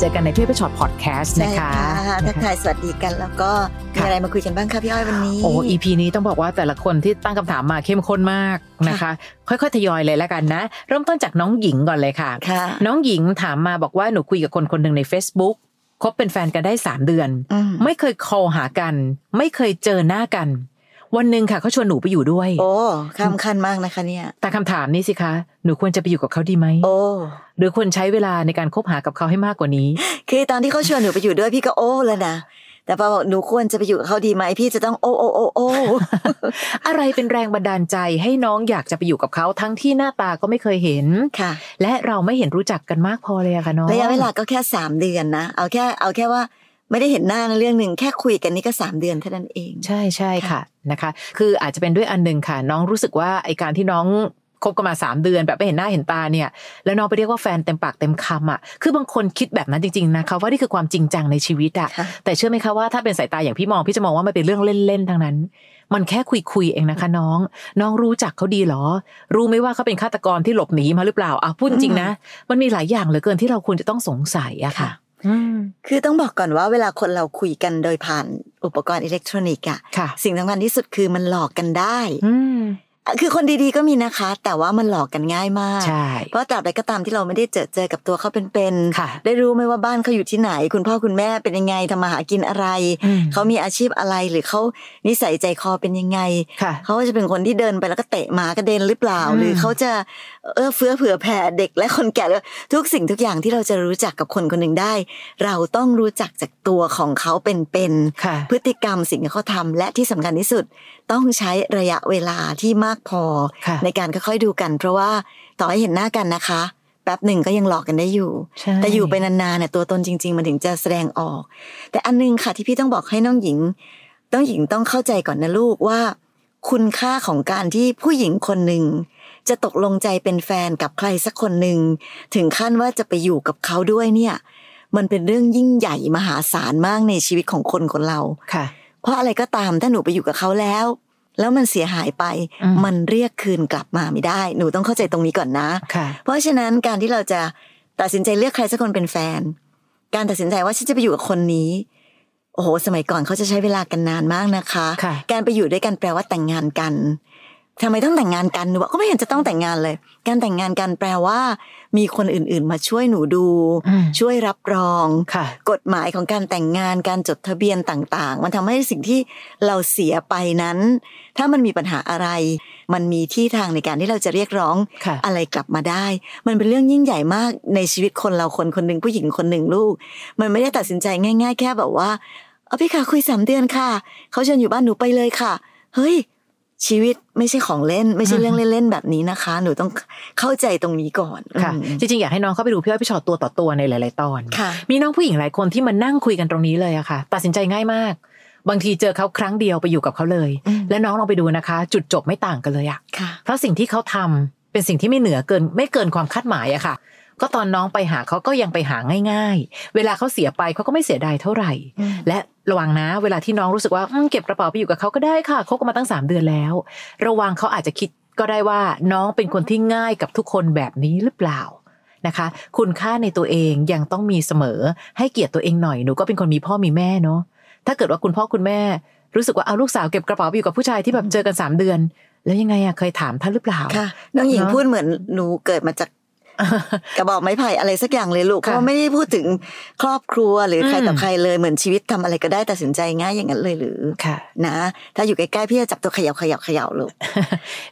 เจอกันในพี่อ้อยพี่ฉอดแคสต์ใช่นะคะค่ะทักทายสวัสดีกันแล้วก็มีค่ะอะไรมาคุยกันบ้างคะพี่อ้อยวันนี้ โอ้ EP นี้ต้องบอกว่าแต่ละคนที่ตั้งคำถามมาเข้มข้นมากนะคะ ค่อยๆทยอยเลยแล้วกันนะ เริ่มต้นจากน้องหญิงก่อนเลยค่ะค่ะน้องหญิงถามมาบอกว่าหนูคุยกับคนคนหนึ่งใน Facebook คบเป็นแฟนกันได้3เดือนอืมไม่เคย call หากัน ไม่เคยเจอหน้ากัน วันหนึ่งค่ะเขาชวนหนูไปอยู่ด้วย โอ้ข้ามขั้นมากนะคะเนี่ย แต่คำถามนี้สิคะ หนูควรจะไปอยู่กับเขาดีไหมโอ้หรือควรใช้เวลาในการคบหากับเขาให้มากกว่านี้ คือตอนที่เขาชวนหนูไปอยู่ด้วยพี่ก็โอ้แล้วนะแต่พอบอกหนูควรจะไปอยู่กับเขาดีไหมพี่จะต้องโอ้โอ้โอ้โอ้อะไรเป็นแรงบันดาลใจให้น้องอยากจะไปอยู่กับเขาทั้งที่หน้าตาก็ไม่เคยเห็นค่ะ และเราไม่เห็นรู้จักกันมากพอเลยอะค่ะน้องระยะเวลาก็แค่สามเดือนนะเอาแค่เอาแค่ว่า ไม่ได้เห็นหน้าในเรื่องหนึ่งแค่คุยกันนี่ก็สามเดือนเท่านั้นเอง ใช่ใช่ค่ะค่ะนะคะ คืออาจจะเป็นด้วยอันหนึ่งค่ะ น้องรู้สึกว่าไอการที่น้องคบกันมาสามเดือนแบบไม่เห็นหน้าเห็นตาเนี่ย แล้วน้องไปเรียกว่าแฟนเต็มปากเต็มคำอะ คือบางคนคิดแบบนั้นจริงๆนะคะว่านี่คือความจริงจังในชีวิตอะค่ะ แต่เชื่อไหมคะว่าถ้าเป็นสายตาอย่างพี่มองพี่จะมองว่ามันเป็นเรื่องเล่นๆทั้งนั้น มันแค่คุยคุยๆเองนะคะ น้อง น้องรู้จักเขาดีเหรอ รู้ไหมว่าเขาเป็นฆาตกรที่หลบหนีมาหรือเปล่าอะพูดจริงๆนะ มันมีหลายอย่างเหลือเกินที่เราควรจะต้องสงสัยอะค่ะอืม คือต้องบอกก่อนว่าเวลาคนเราคุยกันโดยผ่านอุปกรณ์อิเล็กทรอนิกส์อะค่ะสิ่งสำคัญที่สุดคือมันหลอกกันได้อืมอะ คือคนดีๆก็มีนะคะ แต่ว่ามันหลอกกันง่ายมากใช่เพราะตราบใดก็ตามที่เราไม่ได้เจอเจอกับตัวเขาเป็นค่ะๆได้รู้ไหมว่าบ้านเขาอยู่ที่ไหน คุณพ่อคุณแม่เป็นยังไงทำมาหากินอะไรอืมเขามีอาชีพอะไรหรือเขานิสัยใจคอเป็นยังไงค่ะเขาจะเป็นคนที่เดินไปแล้วก็เตะหมากระเด็นหรือเปล่าอืมหรือเขาจะเอื้อเฟื้อเผื่อแผ่เด็กและคนแก่หรือทุกสิ่งทุกอย่างที่เราจะรู้จักกับคนคนหนึ่งได้ เราต้องรู้จักจากตัวของเขาเป็นๆค่ะพฤติกรรมสิ่งที่เขาทำและที่สำคัญที่สุด ต้องใช้ระยะเวลาที่มากพอค่ะในการค่อยๆดูกัน เพราะว่าต่อให้เห็นหน้ากันนะคะแป๊บหนึ่งก็ยังหลอกกันได้อยู่ใช่แต่อยู่ไปนานๆเนี่ยตัวตนจริง ๆ มันถึงจะแสดงออก แต่อันนึงค่ะที่พี่ต้องบอกให้น้องหญิง ต้องหญิงต้องเข้าใจก่อนนะลูกว่า คุณค่าของการที่ผู้หญิงคนหนึ่งจะตกลงใจเป็นแฟนกับใครสักคนหนึ่งถึงขั้นว่าจะไปอยู่กับเขาด้วยเนี่ย มันเป็นเรื่องยิ่งใหญ่มหาศาลมากในชีวิตของคนคนเราค่ะ เพราะอะไรก็ตามถ้าหนูไปอยู่กับเขาแล้ว แล้วมันเสียหายไปอืมมันเรียกคืนกลับมาไม่ได้ หนูต้องเข้าใจตรงนี้ก่อนนะค่ะเพราะฉะนั้นการที่เราจะตัดสินใจเลือกใครสักคนเป็นแฟน การตัดสินใจว่าฉันจะไปอยู่กับคนนี้โอ้โห สมัยก่อนเขาจะใช้เวลากันนานมากนะคะค่ะการไปอยู่ด้วยกันแปลว่าแต่งงานกัน ทำไมต้องแต่งงานกันหนูบอกก็ไม่เห็นจะต้องแต่งงานเลย การแต่งงานกันแปลว่า มีคนอื่น ๆ มาช่วยหนูดูอืมช่วยรับรองค่ะกฎหมายของการแต่งงานการจดทะเบียนต่าง ๆ มันทำให้สิ่งที่เราเสียไปนั้น ถ้ามันมีปัญหาอะไร มันมีที่ทางในการที่เราจะเรียกร้องค่ะอะไรกลับมาได้ มันเป็นเรื่องยิ่งใหญ่มากในชีวิตคนเราคนคนหนึ่งผู้หญิงคนหนึ่งลูก มันไม่ได้ตัดสินใจง่าย ๆ แค่แบบว่าเอาพี่ค่ะคุยสามเดือนค่ะเขาเชิญอยู่บ้านหนูไปเลยค่ะ เฮ้ย ชีวิตไม่ใช่ของเล่น ไม่ใช่เรื่องเล่นๆแบบนี้นะคะ หนูต้องเข้าใจตรงนี้ก่อนค่ะอืมจริงๆ อยากให้น้องเข้าไปดูพี่อ้อยพี่ชอตตัวต่อตัวในหลาย ๆ ตอนค่ะมีน้องผู้หญิงหลายคนที่มานั่งคุยกันตรงนี้เลยอะค่ะ ตัดสินใจง่ายมาก บางทีเจอเขาครั้งเดียวไปอยู่กับเขาเลยอืมและน้องลองไปดูนะคะ จุดจบไม่ต่างกันเลยอะค่ะเพราะสิ่งที่เขาทำเป็นสิ่งที่ไม่เหนือเกิน ไม่เกินความคาดหมายอะค่ะ ก็ตอนน้องไปหาเขาก็ยังไปหาง่าย ๆ เวลาเขาเสียไปเขาก็ไม่เสียดายเท่าไหร่อืมและระวังนะ เวลาที่น้องรู้สึกว่าอืมเก็บกระเป๋าไปอยู่กับเขาก็ได้ค่ะคบกันมาตั้งสามเดือนแล้ว ระวังเขาอาจจะคิดก็ได้ว่าน้องเป็นคนที่ง่ายกับทุกคนแบบนี้หรือเปล่านะคะคุณค่าในตัวเองยังต้องมีเสมอ ให้เกียรติตัวเองหน่อยหนูก็เป็นคนมีพ่อมีแม่เนาะถ้าเกิดว่าคุณพ่อคุณแม่ รู้สึกว่าเอาลูกสาวเก็บกระเป๋าไปอยู่กับผู้ชายที่แบบเจอกันสามเดือน แล้วยังไงอะเคยถามท่านหรือเปล่าค่ะน้องหญิงเนอะพูดเหมือนหนูเกิดมาจาก กระบอกไม้ไผ่อะไรสักอย่างเลยลูกค่ะเขาไม่ได้พูดถึงครอบครัวหรือใครอืมต่อใครเลยเหมือนชีวิตทำอะไรก็ได้ตัดสินใจง่ายอย่างนั้นเลยหรือค่ะนะ ถ้าอยู่ใกล้ๆพี่จะจับตัวเขย่าเขย่าเขย่าลูก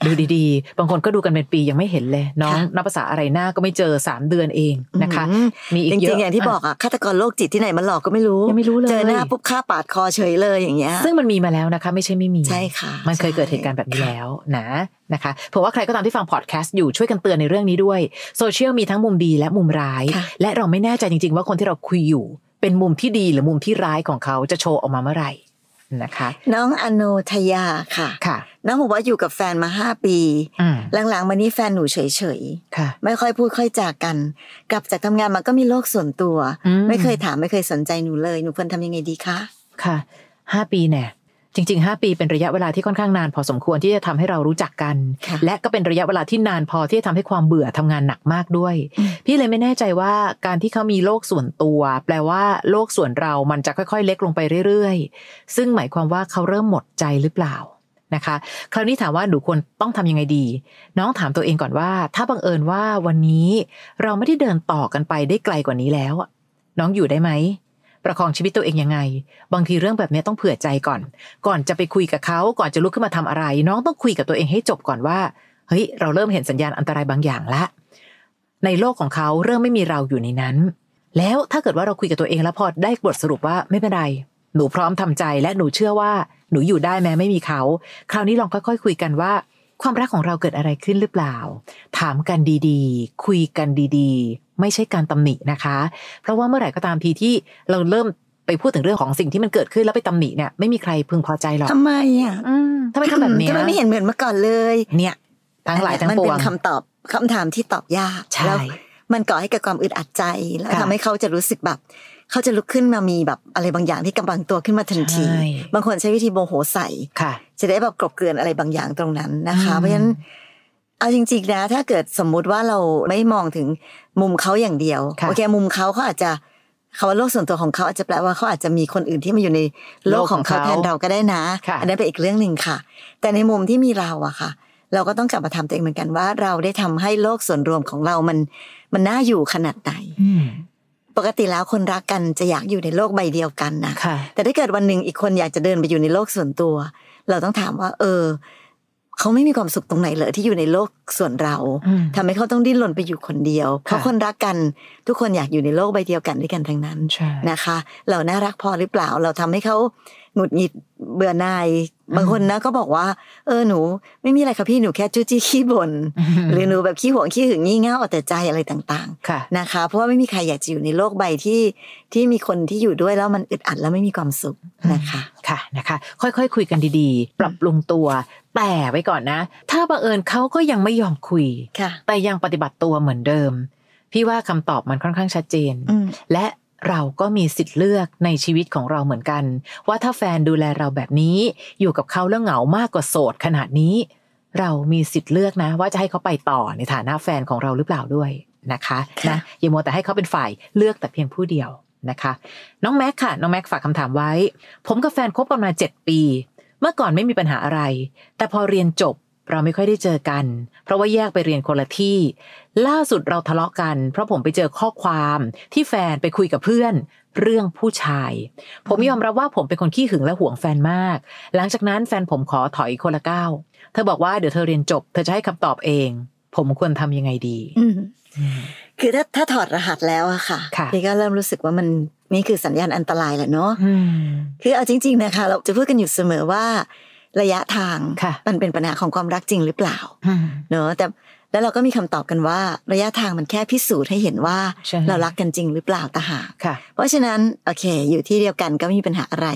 ดูดีๆ บางคนก็ดูกันเป็นปียังไม่เห็นเลยน้องค่ะนับภาษาอะไรหน้าก็ไม่เจอสามเดือนเองนะคะอืมมีอีกเยอะจริงๆอย่างที่บอกอะฆาตกรโรคจิตที่ไหนมันหลอกก็ไม่รู้ยังไม่รู้เลยเจอหน้าปุ๊บฆ่าปาดคอเฉยเลยอย่างเงี้ยซึ่งมันมีมาแล้วนะคะ ไม่ใช่ไม่มีใช่ค่ะ มันเคยใช่เกิดเหตุการณ์แบบนี้แล้วนะนะคะเผื่อว่าใครก็ตามที่ฟังพอดแคสต์อยู่ช่วยกันเตือนในเรื่องนี้ด้วยโซเชียลมีทั้งมุมดีและมุมร้ายค่ะและเราไม่แน่ใจจริง ๆ ว่าคนที่เราคุยอยู่ เป็นมุมที่ดีหรือมุมที่ร้ายของเขาจะโชว์ออกมาเมื่อไหร่นะคะ น้องอโนทยาค่ะค่ะ น้องบอกว่าอยู่กับแฟนมาห้าปีอืมหลังๆมานี้แฟนหนูเฉยค่ะๆไม่ค่อยพูดค่อยจากัน กลับจากทำงานมาก็มีโลกส่วนตัวอืมไม่เคยถามไม่เคยสนใจหนูเลยหนูควรทำยังไงดีคะค่ะห้าปีเนี่ย จริง ๆ 5 ปีเป็นระยะเวลาที่ค่อนข้างนาน พอสมควรที่จะทำให้เรารู้จักกันค่ะและก็เป็นระยะเวลาที่นานพอที่จะทำให้ความเบื่อทำงานหนักมากด้วยอืมพี่เลยไม่แน่ใจว่าการที่เขามีโลกส่วนตัว แปลว่าโลกส่วนเรามันจะค่อย ๆ เล็กลงไปเรื่อยๆ ซึ่งหมายความว่าเขาเริ่มหมดใจหรือเปล่านะคะคราวนี้ถามว่าหนูควรต้องทำยังไงดี น้องถามตัวเองก่อนว่า ถ้าบังเอิญว่าวันนี้เราไม่ได้เดินต่อกันไปได้ไกลกว่านี้แล้วอะน้องอยู่ได้ไหม ประคองชีวิตตัวเองยังไง บางทีเรื่องแบบนี้ต้องเผื่อใจก่อน ก่อนจะไปคุยกับเขาก่อนจะลุกขึ้นมาทำอะไร น้องต้องคุยกับตัวเองให้จบก่อนว่าเฮ้ยเราเริ่มเห็นสัญญาณอันตรายบางอย่างละในโลกของเขาเริ่มไม่มีเราอยู่ในนั้น แล้วถ้าเกิดว่าเราคุยกับตัวเองแล้วพอได้บทสรุปว่าไม่เป็นไร หนูพร้อมทำใจและหนูเชื่อว่าหนูอยู่ได้แม้ไม่มีเขา คราวนี้ลองค่อยๆคุยกันว่า ความรักของเราเกิดอะไรขึ้นหรือเปล่า ถามกันดีๆ คุยกันดีๆ ไม่ใช่การตำหนินะคะ เพราะว่าเมื่อไหร่ก็ตามทีที่เราเริ่มไปพูดถึงเรื่องของสิ่งที่มันเกิดขึ้นแล้วไปตำหนิเนี่ยไม่มีใครพึงพอใจหรอกทำไมอะอืมทำไมทำแบบเนี้ยทำไมไม่เห็นเหมือนเมื่อก่อนเลย เนี่ยทั้งหลายทั้งมันปวเป็งนคำตอบคำถามที่ตอบยากใช่แล้วมันก่อให้เกิดความอึดอัดใจ แล้วค่ะทำให้เขาจะรู้สึกแบบ เขาจะลุกขึ้นมามีแบบอะไรบางอย่างที่กำบังตัวขึ้นมาทันทีใช่บางคนใช้วิธีโมโหใส่ค่ะจะได้แบบกลบเกลื่อนอะไรบางอย่างตรงนั้นนะคะอืมเพราะฉะนั้น เอาจริงๆนะถ้าเกิดสมมุติว่าเราไม่มองถึงมุมเขาอย่างเดียวค่ะโอเคมุมเขาเขาอาจจะคำว่าโลกส่วนตัวของเขาอาจจะแปลว่าเขาอาจจะมีคนอื่นที่มาอยู่ในโลกของเขาโลกของเขาแทนเราก็ได้นะค่ะอันนั้นเป็นอีกเรื่องหนึ่งค่ะ แต่ในมุมที่มีเราอะค่ะ เราก็ต้องกลับมาทำตัวเองเหมือนกันว่า เราได้ทำให้โลกส่วนรวมของเรามัน มันน่าอยู่ขนาดไหนอืมปกติแล้วคนรักกันจะอยากอยู่ในโลกใบเดียวกันนะค่ะแต่ถ้าเกิดวันหนึ่งอีกคนอยากจะเดินไปอยู่ในโลกส่วนตัว เราต้องถามว่า เออ เขาไม่มีความสุขตรงไหนเลยที่อยู่ในโลกส่วนเราอืมทำให้เขาต้องดิ้นรนไปอยู่คนเดียว เพราะค่ะคนรักกันทุกคนอยากอยู่ในโลกใบเดียวกันด้วยกันทั้งนั้นใช่นะคะ เราน่ารักพอหรือเปล่าเราทำให้เขา หงุดหงิดเบื่อหน่ายบางคนนะก็บอกว่า เออหนู ไม่มีอะไรค่ะพี่หนูแค่จู้จี้ขี้บ่นหรือหนูแบบขี้หวงขี้หึงงี่เง่าเอาแต่ใจอะไรต่างค่ะๆนะคะ เพราะว่าไม่มีใครอยากจะอยู่ในโลกใบที่ที่มีคนที่อยู่ด้วยแล้วมันอึดอัดแล้วไม่มีความสุขนะคะค่ะนะคะ ค่อยๆคุยกันดีๆ ปรับปรุงตัวแต่ไว้ก่อนนะ ถ้าบังเอิญเขาก็ยังไม่ยอมคุยค่ะแต่ยังปฏิบัติตัวเหมือนเดิม พี่ว่าคำตอบมันค่อนข้างชัดเจนอืมและ เราก็มีสิทธิ์เลือกในชีวิตของเราเหมือนกัน ว่าถ้าแฟนดูแลเราแบบนี้ อยู่กับเขาแล้วเหงามากกว่าโสดขนาดนี้ เรามีสิทธิ์เลือกนะ ว่าจะให้เขาไปต่อในฐานะแฟนของเราหรือเปล่าด้วยนะคะค่ะนะอย่ามัวแต่ให้เขาเป็นฝ่ายเลือกแต่เพียงผู้เดียวนะคะ น้องแม็กค่ะ น้องแม็กฝากคำถามไว้ ผมกับแฟนคบกันมาเจ็ดปี เมื่อก่อนไม่มีปัญหาอะไร แต่พอเรียนจบ เราไม่ค่อยได้เจอกัน เพราะว่าแยกไปเรียนคนละที่ ล่าสุดเราทะเลาะกัน เพราะผมไปเจอข้อความที่แฟนไปคุยกับเพื่อน เรื่องผู้ชาย ผมยอมรับว่าผมเป็นคนขี้หึงและห่วงแฟนมาก หลังจากนั้นแฟนผมขอถอยคนละก้าวเธอบอกว่าเดี๋ยวเธอเรียนจบ เธอจะให้คำตอบเอง ผมควรทำยังไงดีอืมคือถ้าถ้าถอดรหัสแล้วอะค่ะค่ะพี่ก็เริ่มรู้สึกว่ามันนี่คือสัญญาณอันตรายแหละเนาะอืมคือเอาจริง ๆนะคะ เราจะพูดกันอยู่เสมอว่า ระยะทางค่ะมันเป็นปัญหาของความรักจริงหรือเปล่าอืมเนอะแต่แล้วเราก็มีคำตอบกันว่า ระยะทางมันแค่พิสูจน์ให้เห็นว่าใช่เรารักกันจริงหรือเปล่าตาหากค่ะเพราะฉะนั้นโอเค อยู่ที่เดียวกันก็ไม่มีปัญหาอะไร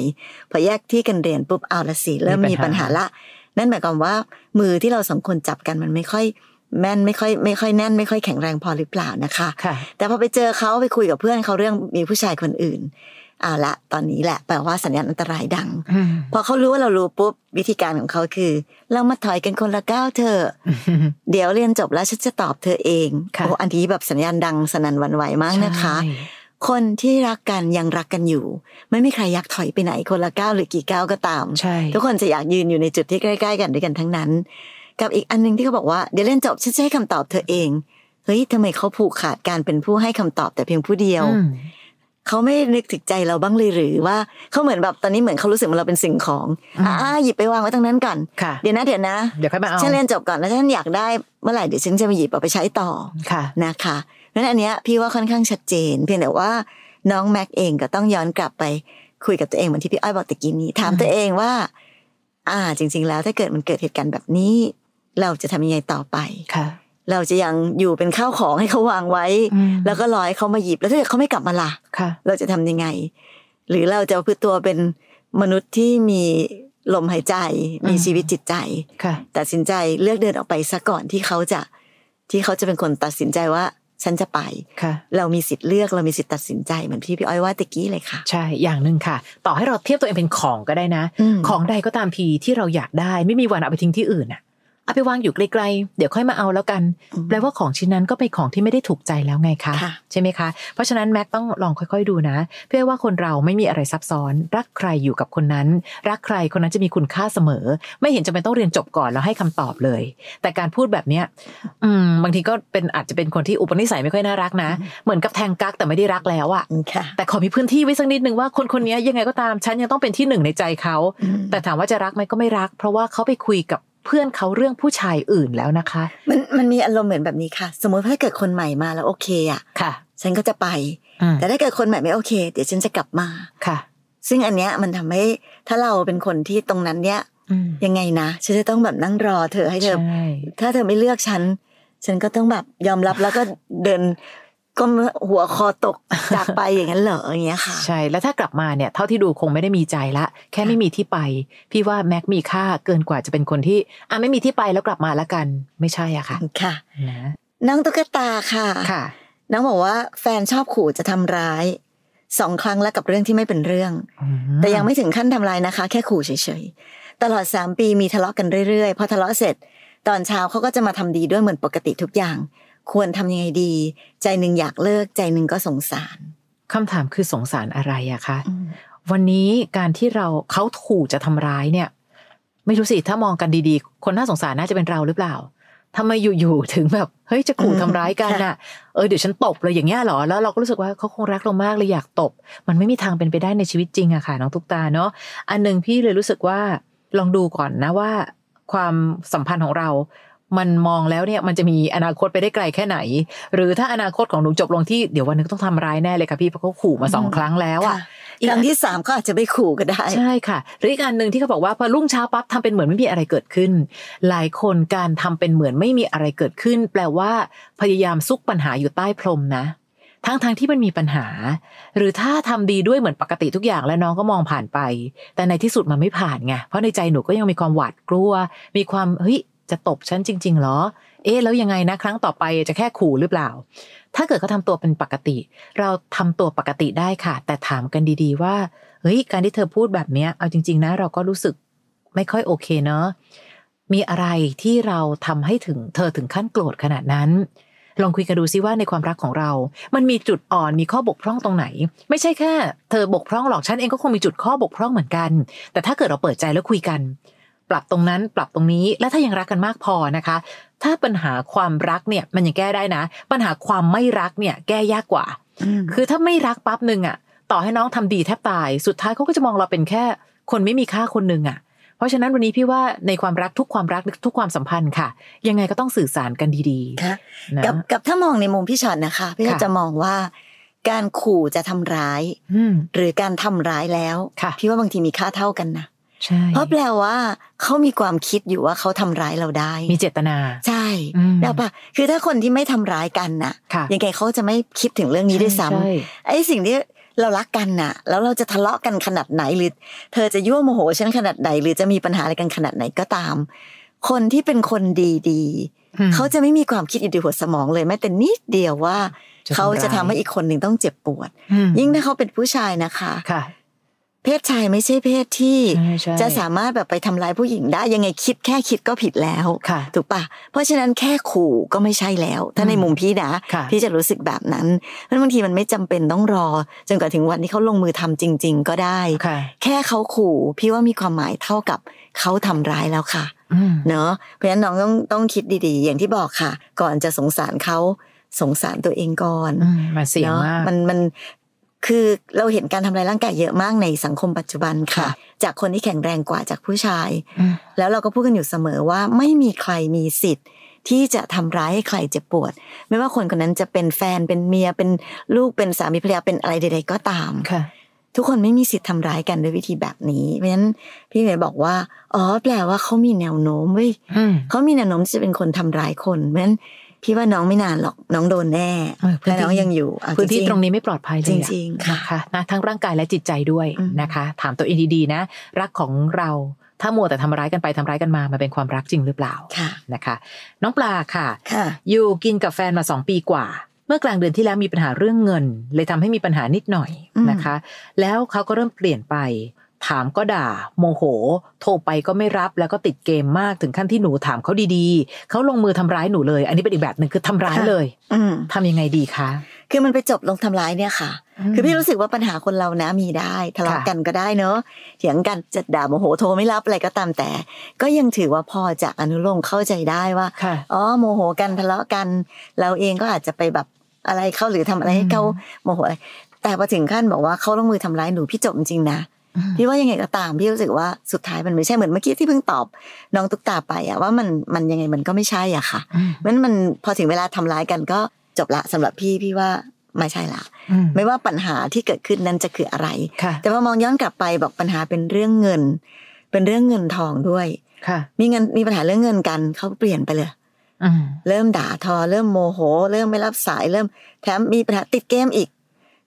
พอแยกที่กันเรียนปุ๊บเอาละสิเริ่มมีมีปัปัญญหาหาละ นั่นหมายความว่ามือที่เราสองคนจับกันมันไม่ค่อยแม่นไม่ค่อยไม่ค่อยแน่นไม่ค่อยแข็งแรงพอหรือเปล่านะคะค่ะแต่พอไปเจอเขาไปคุยกับเพื่อนเขาเรื่องมีผู้ชายคนอื่น เอาละตอนนี้แหละแปลว่าสัญญาณอันตรายดังอืมพอเขารู้ว่าเรารู้ปุ๊บวิธีการของเขาคือ เรามาถอยกันคนละก้าวเธอะเดี๋ยวเรียนจบแล้วฉันจะตอบเธอเองค่ะโอ้อันนี้แบบสัญญาณดังสนั่นหวันไหวมากนะคะใช่คนที่รักกันยังรักกันอยู่ ไม่มีใครอยากถอยไปไหนคนละก้าวหรือกี่ก้าวก็ตามใช่ทุกคนจะอยากยืนอยู่ในจุดที่ใกล้ ๆ กันด้วยกันทั้งนั้น กับอีกอันหนึงที่เขาบอกว่าเดี๋ยวเรียนจบฉันจะให้คำตอบเธอเองเฮ้ยทำไมเขาผูกขาดการเป็นผู้ให้คำตอบแต่เพียงผู้เดียวอืม เขาไม่นึกถึงใจเราบ้างเลยหรือว่าเขาเหมือนแบบตอนนี้เหมือนเขารู้สึกว่าเราเป็นสิ่งของอืมอ่าหยิบไปวางไว้ตรงนั้นก่อนค่ะเดี๋ยวนะเดี๋ยวนะเดี๋ยวค่อยมาเอาฉันเรียนจบก่อนแล้วฉันอยากได้เมื่อไหร่เดี๋ยวฉันจะมาหยิบเอาไปใช้ต่อค่ะนะคะเพราะฉะนั้นอันเนี้ยพี่ว่าค่อนข้างชัดเจน เพียงแต่ว่าน้องแม็กเองก็ต้องย้อนกลับไปคุยกับตัวเองเหมือนที่พี่อ้อยบอกตะกี้นี้ถามตัวเองว่า อ่า จริง ๆ แล้วถ้าเกิดมันเกิดเหตุการณ์แบบนี้ เราจะทำยังไงต่อไปค่ะ เราจะยังอยู่เป็นข้าวของให้เขาวางไว้อืมแล้วก็รอให้เขามาหยิบแล้วถ้าเกิดเขาไม่กลับมาล่ะค่ะเราจะทำยังไง หรือเราจะเอาพือตัวเป็นมนุษย์ที่มีลมหายใจมีอืมชีวิตจิตใจค่ะตัดสินใจเลือกเดินออกไปซะก่อนที่เขาจะที่เขาจะเป็นคนตัดสินใจว่าฉันจะไปค่ะเรามีสิทธิ์เลือกเรามีสิทธิ์ตัดสินใจเหมือนที่พี่อ้อยว่าตะกี้เลยค่ะ ใช่ อย่างหนึ่งค่ะ ต่อให้เราเทียบตัวเองเป็นของก็ได้นะอืมของใดก็ตามทีที่เราอยากได้ ไม่มีวันเอาไปทิ้งที่อื่นอะ เอาไปวางอยู่ไกลๆเดี๋ยวค่อยมาเอาแล้วกันอืมแปลว่าของชิ้นนั้นก็เป็นของที่ไม่ได้ถูกใจแล้วไงคะค่ะใช่ไหมคะ เพราะฉะนั้นแม็กต้องลองค่อยๆดูนะ เพื่อว่าคนเราไม่มีอะไรซับซ้อน รักใครอยู่กับคนนั้น รักใครคนนั้นจะมีคุณค่าเสมอ ไม่เห็นจำเป็นต้องเรียนจบก่อนแล้วให้คำตอบเลย แต่การพูดแบบเนี้ยอืมบางทีก็เป็นอาจจะเป็นคนที่อุปนิสัยไม่ค่อยน่ารักนะ เหมือนกับแทงกักแต่ไม่ได้รักแล้วอะอืมค่ะ แต่ขอมีพื้นที่ไว้สักนิดนึงว่าคนคนนี้ยังไงก็ตามฉันยังต้องเป็นที่หนึ่งในใจเขาอืมแต่ถามว่าจะรักไหมก็ไม่รัก เพราะว่าเขาไปคุยกับ เพื่อนเขาเรื่องผู้ชายอื่นแล้วนะคะ มันมันมีอารมณ์เหมือนแบบนี้ค่ะ สมมติถ้าเกิดคนใหม่มาแล้วโอเคอะค่ะ ฉันก็จะไปอืมแต่ถ้าเกิดคนใหม่ไม่โอเค เดี๋ยวฉันจะกลับมาค่ะ ซึ่งอันเนี้ยมันทำให้ถ้าเราเป็นคนที่ตรงนั้นเนี้ยอืมยังไงนะฉันจะต้องแบบนั่งรอเธอให้เธอใช่ถ้าเธอไม่เลือกฉัน ฉันก็ต้องแบบยอมรับแล้วก็เดิน ก็หัวคอตกจากไปอย่างนั้นเหรออย่างเงี้ยค่ะ ใช่แล้วถ้ากลับมาเนี่ยเท่าที่ดูคงไม่ได้มีใจละ แค่ไม่มีที่ไป พี่ว่าแม็กมีค่าเกินกว่าจะเป็นคนที่อะไม่มีที่ไปแล้วกลับมาละกัน ไม่ใช่อะค่ะค่ะนะน้องตุ๊กตาค่ะค่ะน้องบอกว่าแฟนชอบขู่จะทำร้ายสองครั้งแล้วกับเรื่องที่ไม่เป็นเรื่องอืแต่ยังไม่ถึงขั้นทำร้ายนะคะ แค่ขู่เฉยๆ ตลอดสามปีมีทะเลาะกันเรื่อยๆ พอทะเลาะเสร็จ ตอนเช้าเขาก็จะมาทำดีด้วยเหมือนปกติทุกอย่าง ควรทำยังไงดี ใจหนึ่งอยากเลิก ใจหนึ่งก็สงสารคำถามคือสงสารอะไรอะคะวันนี้การที่เราเขาขู่จะทำร้ายเนี่ย ไม่รู้สิถ้ามองกันดีๆ คนน่าสงสารน่าจะเป็นเราหรือเปล่าทำไมอยู่ๆถึงแบบเฮ้ยจะขู่อืมทำร้ายกันค่ะน่ะเออเดี๋ยวฉันตบเลยอย่างเงี้ยเหรอแล้วเราก็รู้สึกว่าเขาคงรักเรามากเลยอยากตบ มันไม่มีทางเป็นไปได้ในชีวิตจริงอะค่ะน้องตุ๊กตาเนาะอันหนึ่งพี่เลยรู้สึกว่าลองดูก่อนนะว่า ความสัมพันธ์ของเรา มันมองแล้วเนี่ยมันจะมีอนาคตไปได้ไกลแค่ไหน หรือถ้าอนาคตของหนูจบลงที่เดี๋ยววันหนึงต้องทำร้ายแน่เลยค่ะพี่เพราะเขาขู่มาสองครั้งแล้วอะค่ะครั้งที่สามก็อาจจะไม่ขู่ก็ได้ใช่ค่ะหรืออีกอันหนึ่งที่เขาบอกว่าพอรุ่งเช้าปั๊บทำเป็นเหมือนไม่มีอะไรเกิดขึ้น หลายคนการทำเป็นเหมือนไม่มีอะไรเกิดขึ้น แปลว่าพยายามซุกปัญหาอยู่ใต้พรมนะทั้งทางๆที่มันมีปัญหา หรือถ้าทำดีด้วยเหมือนปกติทุกอย่างแล้วน้องก็มองผ่านไป แต่ในที่สุดมันไม่ผ่านไงเพราะในใจหนูก็ยังมีความหวาดกลัว มีความเฮ้ย จะตบฉันจริงๆเหรอ เอ๊ะแล้วยังไงนะ ครั้งต่อไปจะแค่ขู่หรือเปล่า ถ้าเกิดเขาทำตัวเป็นปกติ เราทำตัวปกติได้ค่ะ แต่ถามกันดีๆว่าเฮ้ยการที่เธอพูดแบบเนี้ยเอาจริง ๆ นะ เราก็รู้สึกไม่ค่อยโอเคเนาะมีอะไรที่เราทำให้ถึงเธอถึงขั้นโกรธขนาดนั้นลองคุยกันดูซิว่าในความรักของเรา มันมีจุดอ่อน มีข้อบกพร่องตรงไหน ไม่ใช่แค่ เธอบกพร่องหรอก ฉันเองก็คงมีจุดข้อบกพร่องเหมือนกัน แต่ถ้าเกิดเราเปิดใจแล้วคุยกัน ปรับตรงนั้นปรับตรงนี้ และถ้ายังรักกันมากพอนะคะ ถ้าปัญหาความรักเนี่ยมันยังแก้ได้นะ ปัญหาความไม่รักเนี่ยแก้ยากกว่า คือถ้าไม่รักปั๊บหนึ่งอะต่อให้น้องทำดีแทบตาย สุดท้ายเขาก็จะมองเราเป็นแค่คนไม่มีค่าคนหนึ่งอะเพราะฉะนั้นวันนี้พี่ว่าในความรักทุกความรักทุกความสัมพันธ์ค่ะ ยังไงก็ต้องสื่อสารกันดีค่ะๆนะกับกับถ้ามองในมุมพี่ชอตนะคะพี่ชอตค่ะจะมองว่าการขู่จะทำร้ายอืมหรือการทำร้ายแล้วค่ะพี่ว่าบางทีมีค่าเท่ากันนะใช่ เพราะแปลว่าเขามีความคิดอยู่ว่าเขาทำร้ายเราได้ มีเจตนา ใช่อืมแล้วปะคือถ้าคนที่ไม่ทำร้ายกันน่ะค่ะ ยังไงเขาจะไม่คิดถึงเรื่องนี้ด้วยซ้ำใช่ไอ้สิ่งที่เรารักกันน่ะ แล้วเราจะทะเลาะกันขนาดไหนหรือเธอจะยั่วโมโหฉันขนาดไหนหรือจะมีปัญหาอะไรกันขนาดไหนก็ตาม คนที่เป็นคนดีอืมๆเขาจะไม่มีความคิดอยู่ในหัวสมองเลยแม้แต่นิดเดียวว่าจะทำร้ายเขาจะทำให้อีกคนหนึ่งต้องเจ็บปวดอืมยิ่งถ้าเขาเป็นผู้ชายนะคะค่ะ เพศชายไม่ใช่เพศที่ใช่ใช่จะสามารถแบบไปทำร้ายผู้หญิงได้ยังไงคิดแค่คิดก็ผิดแล้วค่ะถูกปะเพราะฉะนั้นแค่ขู่ก็ไม่ใช่แล้ว ถ้าในอืมมุมพี่นะค่ะพี่จะรู้สึกแบบนั้นเพราะบางทีมันไม่จำเป็นต้องรอ จนกว่าถึงวันที่เขาลงมือทำจริง ๆ ก็ได้ค่ะแค่เขาขู่ พี่ว่ามีความหมายเท่ากับเขาทำร้ายแล้วค่ะอืมเนอะเพราะฉะนั้นน้องต้องต้องคิดดีๆ อย่างที่บอกค่ะ ก่อนจะสงสารเขาสงสารตัวเองก่อนอืมมันเสี่ยงเนอะมากมันมัน คือเราเห็นการทำลายร่างกายเยอะมากในสังคมปัจจุบันค่ะค่ะจากคนที่แข็งแรงกว่าจากผู้ชายอืมแล้วเราก็พูดกันอยู่เสมอว่าไม่มีใครมีสิทธิ์ที่จะทำร้ายให้ใครเจ็บปวด ไม่ว่าคนคนนั้นจะเป็นแฟนเป็นเมียเป็นลูกเป็นสามีภรรยาเป็นอะไรใด ๆ ก็ตามค่ะ ทุกคนไม่มีสิทธิ์ทำร้ายกันด้วยวิธีแบบนี้ เพราะฉะนั้นพี่เมย์บอกว่าอ๋อแปลว่าเขามีแนวโน้มเว้ยอืมเขามีแนวโน้มที่จะเป็นคนทำร้ายคนเพราะฉะนั้น พี่ว่าน้องไม่นานหรอกน้องโดนแน่เออพื้นและที่น้องยังอยู่เอาพื้นที่จๆตรงนี้ไม่ปลอดภัยเลยอะจริงๆค่ะนะคะนะทั้งร่างกายและจิตใจด้วยอืมนะคะ ถามตัวเองดีๆนะ รักของเราถ้ามัวแต่ทำร้ายกันไปทำร้ายกันมามันเป็นความรักจริงหรือเปล่าค่ะนะคะ น้องปลาค่ะค่ะอยู่กินกับแฟนมาสองปีกว่า เมื่อกลางเดือนที่แล้วมีปัญหาเรื่องเงิน เลยทำให้มีปัญหานิดหน่อยอืมนะคะ แล้วเขาก็เริ่มเปลี่ยนไป ถามก็ด่า โมโห โทรไปก็ไม่รับแล้วก็ติดเกมมากถึงขั้นที่หนูถามเขาดีๆ เขาลงมือทำร้ายหนูเลย อันนี้เป็นอีกแบบหนึ่งคือทำร้ายเลยอืมทำยังไงดีคะคือมันไปจบลงทำร้ายเนี่ยค่ะ คือพี่รู้สึกว่าปัญหาคนเรานะมีได้ทะเลาะค่ะกันก็ได้เนอะเถียงกันจะด่าโมโหโทรไม่รับอะไรก็ตามแต่ ก็ยังถือว่าพอจะอนุโลมเข้าใจได้ว่าค่ะอ๋อโมโหกันทะเลาะกัน เราเองก็อาจจะไปแบบอะไรเข้าหรือทำอะไรให้เขาอืมโมโหอะไรแต่พอถึงขั้นบอกว่าเขาลงมือทำร้ายหนูพี่จบจริงๆนะ พี่ว่ายังไงก็ตามพี่รู้สึกว่าสุดท้ายมันไม่ใช่เหมือนเมื่อกี้ที่เพิ่งตอบน้องตุ๊กตาไปอะว่ามันมันยังไงมันก็ไม่ใช่อะค่ะอืมมันมันพอถึงเวลาทำร้ายกันก็จบละสำหรับพี่พี่ว่าไม่ใช่ละอืมไม่ว่าปัญหาที่เกิดขึ้นนั้นจะคืออะไรค่ะแต่พอมองย้อนกลับไปบอกปัญหาเป็นเรื่องเงิน เป็นเรื่องเงินทองด้วยค่ะมีเงินมีปัญหาเรื่องเงินกันเขาเปลี่ยนไปเลยอืมเริ่มด่าทอ เริ่มโมโห เริ่มไม่รับสายเริ่มแถมมีปัญหาติดเกมอีก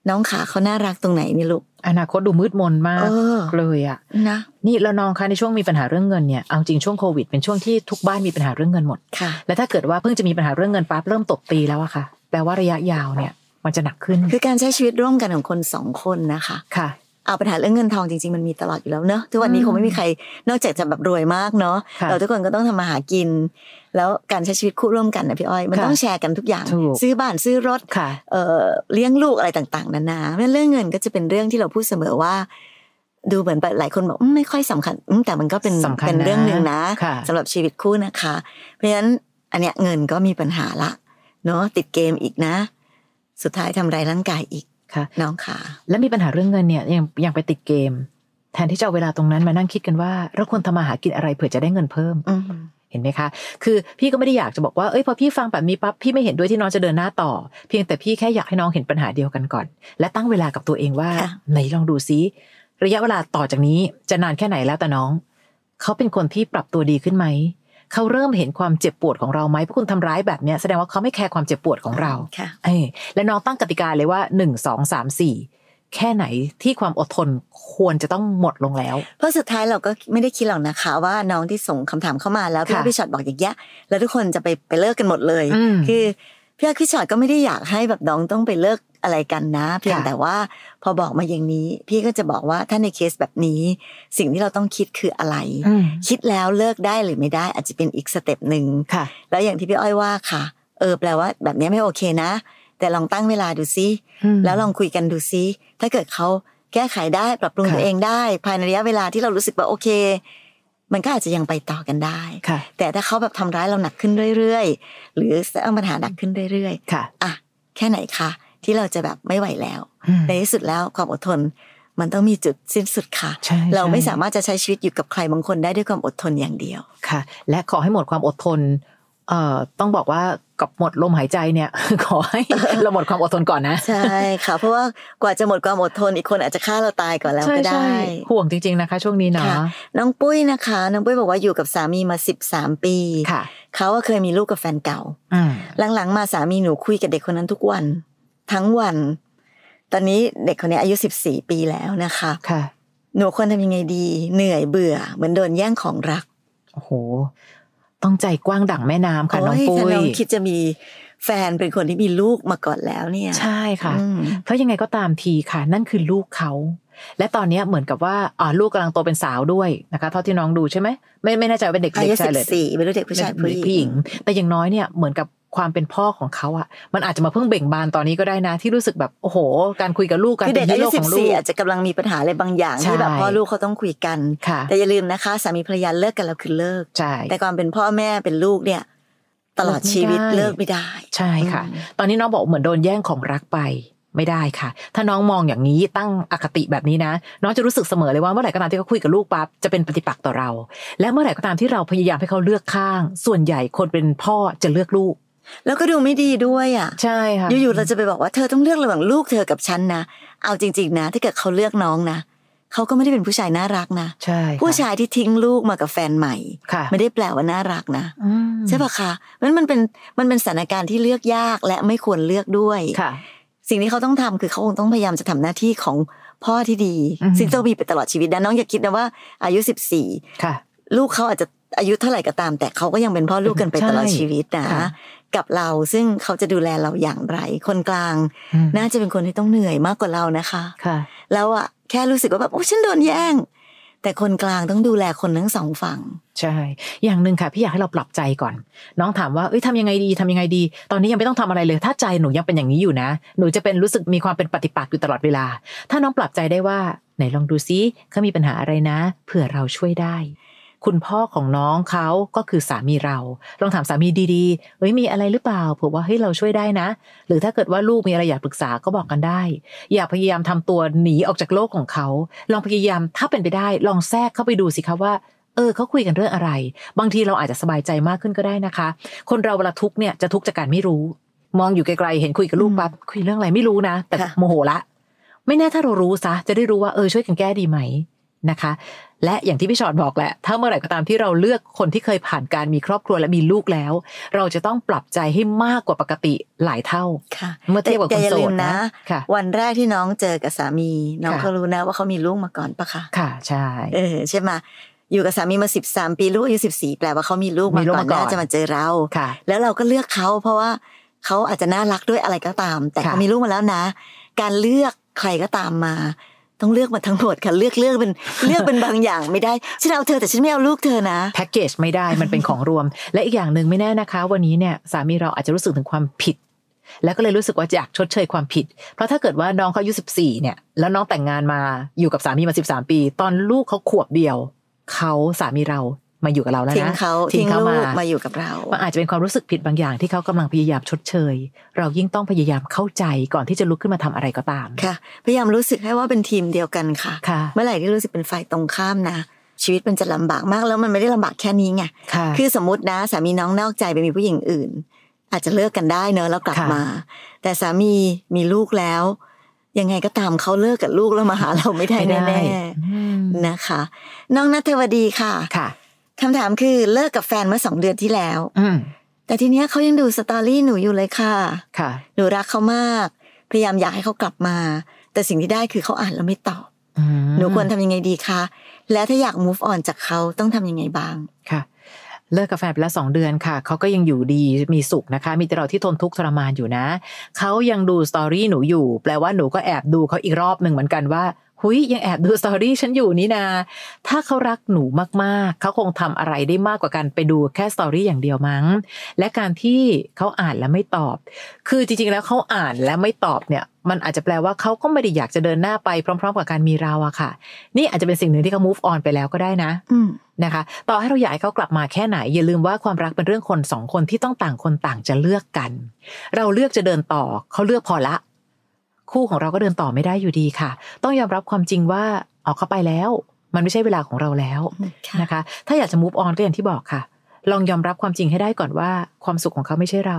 น้องขาเขาน่ารักตรงไหนนี่ลูก อนาคตดูมืดมนมากเออเลยอะนะนี่แล้วน้องคะในช่วงมีปัญหาเรื่องเงินเนี่ยเอาจริงช่วงโควิดเป็นช่วงที่ทุกบ้านมีปัญหาเรื่องเงินหมดค่ะ และถ้าเกิดว่าเพิ่งจะมีปัญหาเรื่องเงินปั๊บเริ่มตบตีแล้วอะค่ะแปลว่าระยะยาวเนี่ยมันจะหนักขึ้น คือการใช้ชีวิตร่วมกันของคนสองคนนะคะ ค่ะ เอาปัญหาเรื่องเงินทองจริงๆมันมีตลอดอยู่แล้วเนอะทุกวันนี้อืมคงไม่มีใครนอกจากจะแบบรวยมากเนาะค่ะเราทุกคนก็ต้องทำมาหากิน แล้วการใช้ชีวิตคู่ร่วมกันนะพี่อ้อยมันค่ะต้องแชร์กันทุกอย่างถูกซื้อบ้านซื้อรถค่ะเอ่อเลี้ยงลูกอะไรต่าง ๆนานาเพราะฉะนั้นเรื่องเงินก็จะเป็นเรื่องที่เราพูดเสมอว่า ดูเหมือนแบบหลายคนบอกอืมไม่ค่อยสำคัญอืมแต่มันก็เป็นสำคัญเป็นเรื่องหนึ่งนะค่ะสำหรับชีวิตคู่นะคะ เพราะฉะนั้นอันเนี้ยเงินก็มีปัญหาละเนาะติดเกมอีกนะ สุดท้ายทำร้ายร่างกายอีก ค่ะ น้องค่ะ แล้วมีปัญหาเรื่องเงินเนี่ยยังยังไปติดเกม แทนที่จะเอาเวลาตรงนั้นมานั่งคิดกันว่าเราควรทำมาหากินอะไรเผื่อจะได้เงินเพิ่มอืมเห็นไหมคะ คือพี่ก็ไม่ได้อยากจะบอกว่า เอ้ยพอพี่ฟังแบบนี้ปั๊บพี่ไม่เห็นด้วยที่น้องจะเดินหน้าต่อ เพียงแต่พี่แค่อยากให้น้องเห็นปัญหาเดียวกันก่อน และตั้งเวลากับตัวเองว่าค่ะไหนลองดูซิระยะเวลาต่อจากนี้จะนานแค่ไหนแล้วแต่น้อง เขาเป็นคนที่ปรับตัวดีขึ้นไหม เขาเริ่มเห็นความเจ็บปวดของเราไหมเพราะคุณทำร้ายแบบเนี้ยแสดงว่าเขาไม่แคร์ความเจ็บปวดของเราค่ะเอ้ยและน้องตั้งกติกาเลยว่าหนึ่งสองสามสี่แค่ไหนที่ความอดทนควรจะต้องหมดลงแล้ว เพราะสุดท้ายเราก็ไม่ได้คิดหรอกนะคะ ว่าน้องที่ส่งคำถามเข้ามาแล้วพี่ค่ะว่าพี่ฉอดบอกอย่างเงี้ยแล้วทุกคนจะไปไปเลิกกันหมดเลยอืมคือ พี่ว่าพี่ฉอดก็ไม่ได้อยากให้แบบน้องต้องไปเลิกอะไรกันนะ เพียงค่ะแต่ว่าพอบอกมาอย่างนี้ พี่ก็จะบอกว่าถ้าในเคสแบบนี้ สิ่งที่เราต้องคิดคืออะไรอืมคิดแล้วเลิกได้หรือไม่ได้ อาจจะเป็นอีก step หนึ่งค่ะแล้วอย่างที่พี่อ้อยว่าค่ะ เออแปลว่า แบบนี้ไม่โอเคนะ แต่ลองตั้งเวลาดูซิแล้วลองคุยกันดูซิถ้าเกิดเขาแก้ไขได้ปรับปรุงค่ะตัวเองได้ ภายในระยะเวลาที่เรารู้สึกว่าโอเค มันก็อาจจะยังไปต่อกันได้ค่ะแต่ถ้าเขาแบบทำร้ายเราหนักขึ้นเรื่อยๆ หรือสร้างปัญหาหนักขึ้นเรื่อยค่ะๆอะแค่ไหนคะที่เราจะแบบไม่ไหวแล้วอืมในที่สุดแล้วความอดทนมันต้องมีจุดสิ้นสุดค่ะใช่เราไม่ใช่สามารถจะใช้ชีวิตอยู่กับใครบางคนได้ด้วยความอดทนอย่างเดียวค่ะ และขอให้หมดความอดทน เอ่อต้องบอกว่ากับหมดลมหายใจเนี่ย ขอให้เราหมดความอดทนก่อนนะใช่ค่ะ เพราะว่ากว่าจะหมดความอดทนอีกคนอาจจะฆ่าเราตายก่อนแล้วใช่ก็ได้ใช่ห่วงจริง ๆนะคะ ช่วงนี้เนาะค่ะน้องปุ้ยนะคะ น้องปุ้ยบอกว่าอยู่กับสามีมาสิบสามปีค่ะเขาก็เคยมีลูกกับแฟนเก่าอืมหลังๆมาสามีหนูคุยกับเด็กคนนั้นทุกวัน ทั้งวัน ตอนนี้เด็กคนนี้อายุสิบสี่ปีแล้วนะคะค่ะ หนูควรทำยังไงดี เหนื่อยเบื่อ เหมือนโดนแย่งของรักโอ้โห ต้องใจกว้างดั่งแม่น้ำค่ะน้องโยปุ้ถ้ายน้องคิดจะมีแฟนเป็นคนที่มีลูกมาก่อนแล้วเนี่ย ใช่ค่ะอืมเพราะยังไงก็ตามทีค่ะ นั่นคือลูกเขา และตอนเนี้ยเหมือนกับว่าอ่าลูกกำลังโตเป็นสาวด้วยนะคะเท่าที่น้องดูใช่ไหมไม่ไม่แน่ใจว่าเป็นเด็กอาเด็ยุกชาสิยบเลยสี่ไม่รู้เด็กผู้ชายเด็กผู้หญิง แต่อย่างน้อยเนี่ยเหมือนกับความเป็นพ่อของเขาอะมันอาจจะมาเพิ่งเบ่งบานตอนนี้ก็ได้นะ ที่รู้สึกแบบโอ้โห การคุยกับลูกการคือเด็กป็นอาฮียุโร่สิขบองลูสี่กอาจจะกำลังมีปัญหาอะไรบางอย่างใช่ที่แบบพ่อลูกเขาต้องคุยกันค่ะแต่อย่าลืมนะคะสามีภรรยาเลิกกันแล้วคือเลิกใช่แต่ความเป็นพ่อแม่เป็นลูกเนี่ยตลอดชีวิตเลิเลิกกไม่ไม่ได้ได้ ใช่ค่ะอืมตอนนี้น้องบอกเหมือนโดนแย่งของรักไป ไม่ได้ค่ะ ถ้าน้องมองอย่างนี้ตั้งอคติแบบนี้นะ น้องจะรู้สึกเสมอเลยว่าเมื่อไหร่ก็ตามที่เขาคุยกับลูกปั๊บจะเป็นปฏิปักษ์ต่อเรา และเมื่อไหร่ก็ตามที่เราพยายามให้เขาเลือกข้าง ส่วนใหญ่คนเป็นพ่อจะเลือกลูก แล้วก็ดูไม่ดีด้วยอะ ใช่ค่ะ อยู่ๆเราจะไปบอกว่าเธอต้องเลือกระหว่างลูกเธอกับฉันนะ เอาจริง ๆ นะ ถ้าเกิดเขาเลือกน้องนะเขาก็ไม่ได้เป็นผู้ชายน่ารักนะใช่ค่ะผู้ชายที่ทิ้งลูกมากับแฟนใหม่ค่ะไม่ได้แปลว่าน่ารักนะอืมใช่ปะคะมันมันเป็นมันเป็นสถานการณ์ที่เลือกยากและไม่ควรเลือกด้วยค่ะ สิ่งที่เขาต้องทำคือเขาคงต้องพยายามจะทำหน้าที่ของพ่อที่ดีอือฮึซึ่งต้องมีไปตลอดชีวิตนะน้องอย่าคิดนะว่า อายุสิบสี่ค่ะลูกเขาอาจจะอายุเท่าไหร่ก็ตาม แต่เขาก็ยังเป็นพ่อลูกกันไปใช่ตลอดชีวิตนะค่ะกับเราซึ่งเขาจะดูแลเราอย่างไร คนกลางอืมน่าจะเป็นคนที่ต้องเหนื่อยมากกว่าเรานะคะค่ะแล้วอะแค่รู้สึกว่าแบบโอ้ฉันโดนแย่ง แต่คนกลางต้องดูแลคนทั้งสองฝั่ง ใช่ อย่างหนึ่งค่ะ พี่อยากให้เราปรับใจก่อน น้องถามว่าเอ้ยทำยังไงดีทำยังไงดี ตอนนี้ยังไม่ต้องทำอะไรเลย ถ้าใจหนูยังเป็นอย่างนี้อยู่นะ หนูจะเป็นรู้สึกมีความเป็นปฏิปักษ์อยู่ตลอดเวลา ถ้าน้องปรับใจได้ว่าไหนลองดูซิเขามีปัญหาอะไรนะ เผื่อเราช่วยได้ คุณพ่อของน้องเขาก็คือสามีเรา ลองถามสามีดีๆเอ้ยมีอะไรหรือเปล่าเผื่อว่าเฮ้ยเราช่วยได้นะ หรือถ้าเกิดว่าลูกมีอะไรอยากปรึกษาก็บอกกันได้ อย่าพยายามทำตัวหนีออกจากโลกของเขา ลองพยายามถ้าเป็นไปได้ ลองแทรกเข้าไปดูสิคะว่าเออเขาคุยกันเรื่องอะไร บางทีเราอาจจะสบายใจมากขึ้นก็ได้นะคะ คนเราเวลาทุกข์เนี่ยจะทุกข์จากการไม่รู้ มองอยู่ไกลๆเห็นคุยกับลูกปั๊บคุยเรื่องอะไรไม่รู้นะ แต่ค่ะโมโหละ ไม่แน่ถ้าเรารู้ซะจะได้รู้ว่าเออช่วยกันแก้ดีไหม นะคะ และอย่างที่พี่ชอดบอกแหละ ถ้าเมื่อไหร่ก็ตามที่เราเลือกคนที่เคยผ่านการมีครอบครัวและมีลูกแล้ว เราจะต้องปรับใจให้มากกว่าปกติหลายเท่าค่ะเมื่อเทียบกับแต่คนอย่าโสลืดมนะนะค่ะวันแรกที่น้องเจอกับสามี น้องค่ะก็รู้นะว่าเขามีลูกมาก่อนปะคะค่ะใช่เออใช่ไหมอยู่กับสามีมาสิบสามปีลูกอายุสิบสี่แปลว่าเขามีลูกมามีลูกก่อนมาก่อนน่าจะมาเจอเราค่ะแล้วเราก็เลือกเขาเพราะว่าเขาอาจจะน่ารักด้วยอะไรก็ตาม แต่ค่ะเขามีลูกมาแล้วนะ การเลือกใครก็ตามมา ต้องเลือกมาทั้งหมดค่ะ เลือกเลือกเป็นเลือกเป็นบางอย่างไม่ได้ฉันเอาเธอแต่ฉันไม่เอาลูกเธอนะแพ็กเกจไม่ได้มันเป็นของรวม และอีกอย่างหนึ่งไม่แน่นะคะ วันนี้เนี่ยสามีเราอาจจะรู้สึกถึงความผิด แล้วก็เลยรู้สึกว่าอยากชดเชยความผิด เพราะถ้าเกิดว่าน้องเขาอายุสิบสี่เนี่ย แล้วน้องแต่งงานมาอยู่กับสามีมาสิบสามปี ตอนลูกเขาขวบเดียวเขาสามีเรา มาอยู่กับเราแล้วนะทิ้งเขาทิ้ทิ้งงเขาลูมากมาอยู่กับเรามันอาจจะเป็นความรู้สึกผิดบางอย่างที่เขากำลังพยายามชดเชย เรายิ่งต้องพยายามเข้าใจก่อนที่จะลุกขึ้นมาทำอะไรก็ตามค่ะ พยายามรู้สึกให้ว่าเป็นทีมเดียวกันค่ะค่ะ เมื่อไหร่ที่รู้สึกเป็นฝ่ายตรงข้ามนะชีวิตมันจะลำบากมากแล้วมันไม่ได้ลำบากแค่นี้ไงค่ะคือสมมตินะสามีน้องนอกใจไปมีผู้หญิงอื่น อาจจะเลิกกันได้เนอะแล้วกลับค่ะมา แต่สามีมีลูกแล้วยังไงก็ตามเขาเลิกกับลูกแล้วมาหาเราไม่ได้ไม่ได้แน่อืมๆนะคะ น้องนัทวดีค่ะค่ะ คำถามคือเลิกกับแฟนเมื่อสองเดือนที่แล้วอืมแต่ทีเนี้ยเขายังดูสตอรี่หนูอยู่เลยค่ะ ค่ะ หนูรักเขามาก พยายามอยากให้เขากลับมา แต่สิ่งที่ได้คือเขาอ่านแล้วไม่ตอบอืมหนูควรทำยังไงดีคะ แล้วถ้าอยาก move on จากเขาต้องทำยังไงบ้าง ค่ะ เลิกกาแฟนไปแล้วสองเดือนค่ะ เขาก็ยังอยู่ดี มีสุขนะคะ มีแต่เราที่ทนทุกข์ทรมานอยู่นะ เขายังดูสตอรี่หนูอยู่ แปลว่าหนูก็แอบดูเขาอีกรอบหนึ่งเหมือนกันว่า หุยยังแอบดูสตอรี่ฉันอยู่นี่นา ถ้าเขารักหนูมากๆ เขาคงทำอะไรได้มากกว่าการไปดูแค่สตอรี่อย่างเดียวมั้ง และการที่เขาอ่านแล้วไม่ตอบ คือจริงๆแล้วเขาอ่านและไม่ตอบเนี่ย มันอาจจะแปลว่าเขาก็ไม่ได้อยากจะเดินหน้าไปพร้อม ๆ กับการมีเราอะค่ะ นี่อาจจะเป็นสิ่งหนึ่งที่เขา move on ไปแล้วก็ได้นะอืมนะคะ ต่อให้เราอยากให้เขากลับมาแค่ไหน อย่าลืมว่าความรักเป็นเรื่องคนสองคนที่ต้องต่างคนต่างจะเลือกกัน เราเลือกจะเดินต่อเขาเลือกพอละ คู่ของเราก็เดินต่อไม่ได้อยู่ดีค่ะ ต้องยอมรับความจริงว่าออกเข้าไปแล้ว มันไม่ใช่เวลาของเราแล้วค่ะนะคะ ถ้าอยากจะ move on ก็อย่างที่บอกค่ะ ลองยอมรับความจริงให้ได้ก่อนว่า ความสุขของเขาไม่ใช่เรา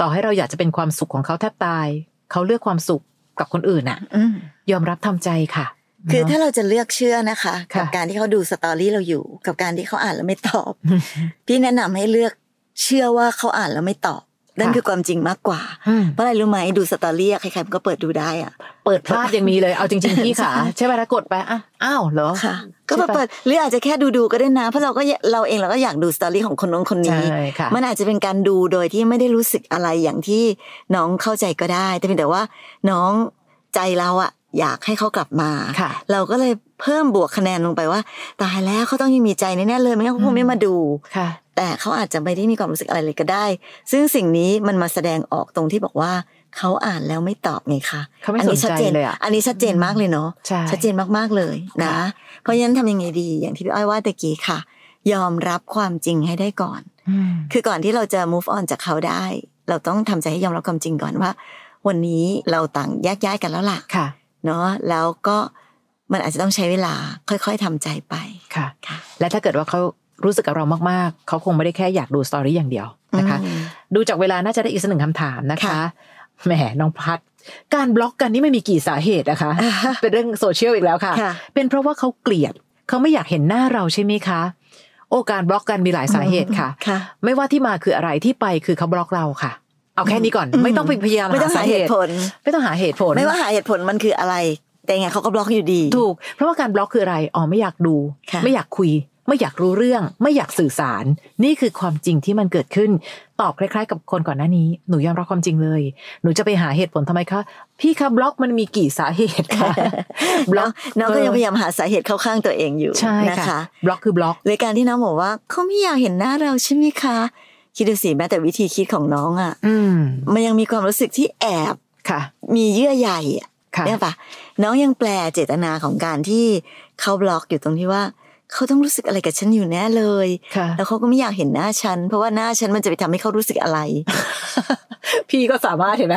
ต่อให้เราอยากจะเป็นความสุขของเขาแทบตาย เขาเลือกความสุขกับคนอื่นน่ะอืมยอมรับทำใจค่ะคือเนะถ้าเราจะเลือกเชื่อนะคะค่ะกับการที่เขาดูสตอรี่เราอยู่ กับการที่เขาอ่านแล้วไม่ตอบ พี่แนะนำให้เลือกเชื่อว่าเขาอ่านแล้วไม่ตอบ นั่นค่ะคือความจริงมากกว่าอืมเพราะอะไรรู้ไหมดูสตอรี่อะใครๆมันก็เปิดดูได้อะเปิดพลาดยังมีเลยเอาจริงๆพี่ค่ะใช่ไหมถ้ากดไปอะอ้าวเหรอค่ะก็ใช่มาปะเปิดหรืออาจจะแค่ดูดูๆก็ได้นะ เพราะเราก็อยเราเองเราก็อยากดูสตอรี่ของคนนู้นคนนี้ใช่ค่ะมันอาจจะเป็นการดูโดยที่ไม่ได้รู้สึกอะไรอย่างที่น้องเข้าใจก็ได้ แต่เพียงแต่ว่าน้องใจเราอะ อยากให้เขากลับมาค่ะเราก็เลยเพิ่มบวกคะแนนลงไปว่า ตายแล้วเขาต้องยังมีใจแน่ๆเลยไม่งั้นเขาคงไม่มาดูค่ะแต่เขาอาจจะไม่ได้มีความรู้สึกอะไรเลยก็ได้ ซึ่งสิ่งนี้มันมาแสดงออกตรงที่บอกว่าเขาอ่านแล้วไม่ตอบไงคะเขาไม่อันี้ชัดเจนสนใจเลยอะอันนี้ชัดเจนมากเลยเนาะใช่ชัดเจนมากๆเลยนะค่ะเพราะฉะนั้นทำยังไงดี อย่างที่พี่อ้อยว่าตะกี้ค่ะ ยอมรับความจริงให้ได้ก่อนอืมคือก่อนที่เราจะ move on จากเขาได้ เราต้องทำใจให้ยอมรับความจริงก่อนว่า วันนี้เราต่างแยกย้ายกันแล้วล่ะค่ะ เนาะแล้วก็มันอาจจะต้องใช้เวลาค่อยๆทำใจไปค่ะค่ะและถ้าเกิดว่าเขารู้สึกกับเรามากๆ เขาคงไม่ได้แค่อยากดูสตอรี่อย่างเดียวนะคะอืมดูจากเวลาน่าจะได้อีกสักหนึ่งคำถามนะคะค่ะแหมน้องพัดการบล็อกกันนี่ไม่มีกี่สาเหตุนะคะ เป็นเรื่องโซเชียลอีกแล้วค่ะค่ะเป็นเพราะว่าเขาเกลียดเขาไม่อยากเห็นหน้าเราใช่ไหมคะ โอ้การบล็อกกันมีหลายสาเหตุค่ะค่ะ ไม่ว่าที่มาคืออะไรที่ไปคือเขาบล็อกเราค่ะ เอาแค่นี้ก่อนอืมไม่ต้องไปพยายามไม่ต้องหาเหตุผล ไม่ต้องหาเหตุผล ไม่ว่าหาเหตุผลมันคืออะไร แต่ยังไงเขาก็บล็ออยู่ดี ถูก เพราะว่าการบล็อกคืออะไรอ๋อไม่อยากดูค่ะไม่อยากคุย ไม่อยากรู้เรื่อง ไม่อยากสื่อสาร นี่คือความจริงที่มันเกิดขึ้น ตอบคล้ายๆ กับคนก่อนหน้านี้ หนูยอมรับความจริงเลย หนูจะไปหาเหตุผลทำไมคะพี่คะบล็อกมันมีกี่สาเหตุคะบล็อกน้องก็ยังพยายามหาสาเหตุเข้าข้างตัวเองอยู่ใช่นะค่ะคะบล็อกคือบล็อกเลยการที่น้องบอกว่าเขาไม่อยากเห็นหน้าเราใช่ไหมคะ คิดดูสิแม้แต่วิธีคิดของน้องอะอืมมันยังมีความรู้สึกที่แอบค่ะ มีเยื่อใยอะค่ะเนี่ยปะน้องยังแปลเจตนาของการที่เขาบล็อกอยู่ตรงที่ว่าเขาต้องรู้สึกอะไรกับฉันอยู่แน่เลยค่ะแล้วเขาก็ไม่อยากเห็นหน้าฉัน เพราะว่าหน้าฉันมันจะไปทำให้เขารู้สึกอะไร พี่ก็สามารถเห็นไหม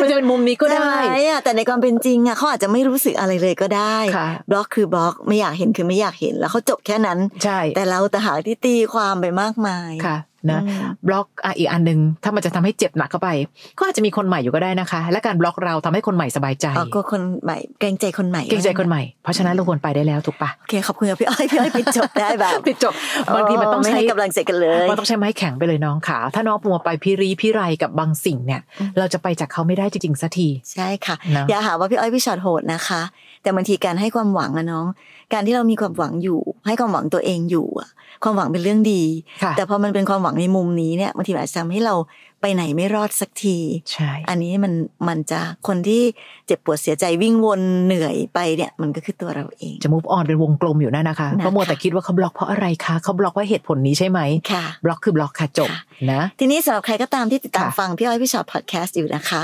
มันจะเป็นมุมนี้ก็ได้ใช่อะแต่ในความเป็นจริงอะเขาอาจจะไม่รู้สึกอะไรเลยก็ได้ค่ะบล็อกคือบล็อกไม่อยากเห็นคือไม่อยากเห็น แล้วเขาจบแค่นั้น ใช่ แต่เราแต่หากที่ตีความไปมากมายค่ะ นะอืมบล็อกอะอีกอันหนึ่งถ้ามันจะทำให้เจ็บหนักเข้าไป ก็อาจจะมีคนใหม่อยู่ก็ได้นะคะ และการบล็อกเราทำให้คนใหม่สบายใจอ๋อก็คนใหม่เกรงใจคนใหม่เกรงใจคนใหม่เพราะฉะนั้นเราควรไปได้แล้วถูกปะโอเคขอบคุณครับพี่อ้อยพี่อ้อยปิดจบได้แบบปิดจบบางทีมันต้องไม่ใช้ให้กำลังใจกันเลยมันต้องใช้ไม้แข็งไปเลยน้องขาถ้าน้องมัวไปพิรีพิไรกับบางสิ่งเนี่ยอืมเราจะไปจากเขาไม่ได้จริงๆสักทีใช่ค่ะนะอย่าหาว่าพี่อ้อยพี่ชอตโหดนะคะ แต่บางทีการให้ความหวังอะน้อง การที่เรามีความหวังอยู่ ให้ความหวังตัวเองอยู่อะความหวังเป็นเรื่องดีค่ะแต่พอมันเป็นความหวังในมุมนี้เนี่ยบางทีมันอาจจะทำให้เรา ไปไหนไม่รอดสักทีใช่อันนี้มันมันจะคนที่เจ็บปวดเสียใจวิ่งวนเหนื่อยไปเนี่ย มันก็คือตัวเราเองจะ move on เป็นวงกลมอยู่นั่นนะคะนะคะเพราะมัวแต่คิดว่าเขาบล็อกเพราะอะไรคะเขาบล็อกว่าเหตุผลนี้ใช่ไหมค่ะบล็อกคือบล็อกค่ะจบค่ะนะทีนี้สำหรับใครก็ตามที่ติดตามค่ะฟังพี่อ้อยพี่ชอตพอดแคสต์อยู่นะคะ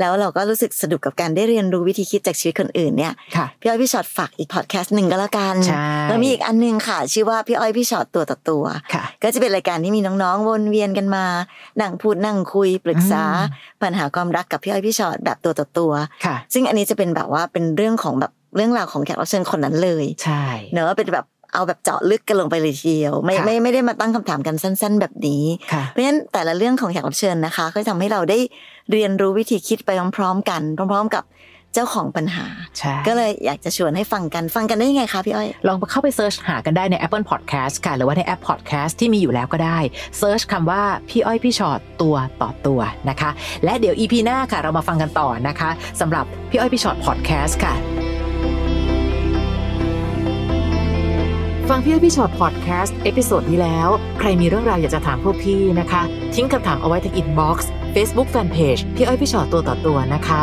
แล้วเราก็รู้สึกสนุกกับการได้เรียนรู้วิธีคิดจากชีวิตคนอื่นเนี่ยค่ะพี่อ้อยพี่ชอตฝากอีกพอดแคสต์หนึ่งก็แล้วกันใช่แล้วมีอีกอันหนึงค่ะ ชื่อว่าพี่อ้อยพี่ชอตตัวต่อตัวค่ะก็จะเป็นรายการที่มีน้องๆวนเวียนกันมานั่งพูดนั่งคุยปรึกษาอืมปัญหาความรักกับพี่อ้อยพี่ชอตแบบตัวต่อตัวค่ะซึ่งอันนี้จะเป็นแบบว่าเป็นเรื่องของแบบเรื่องราวของแขกรับเชิญคนนั้นเลย ใช่เนอะเป็นแบบเอาแบบเจาะลึกกันลงไปเลยทีเดียวไม่ค่ะไม่ไม่ได้มาตั้งคำถามกันสั้น ๆ แบบนี้ค่ะเพราะฉะนั้นแต่ละเรื่องของแขกรับเชิญนะคะ ก็จะทำให้เราได้เรียนรู้วิธีคิดไปพร้อมๆกัน พร้อม ๆ กับ เจ้าของปัญหาใช่ก็เลยอยากจะชวนให้ฟังกันฟังกันได้ยังไงคะพี่อ้อย ลองเข้าไป search หากันได้ใน Apple Podcast ค่ะ หรือว่าในแอป Podcast ที่มีอยู่แล้วก็ได้ search คำว่าพี่อ้อยพี่ฉอดตัวต่อตัวนะคะ และเดี๋ยว EP หน้าค่ะ เรามาฟังกันต่อนะคะสำหรับพี่อ้อยพี่ชอต Podcast ค่ะฟังพี่อ้อยพี่ชอต Podcast เอพิโซดนี้แล้ว ใครมีเรื่องราวอยากจะถามพวกพี่นะคะ ทิ้งคำถามเอาไว้ที่ inbox Facebook Fanpage พี่อ้อยพี่ฉอดตัวต่อตัวนะคะ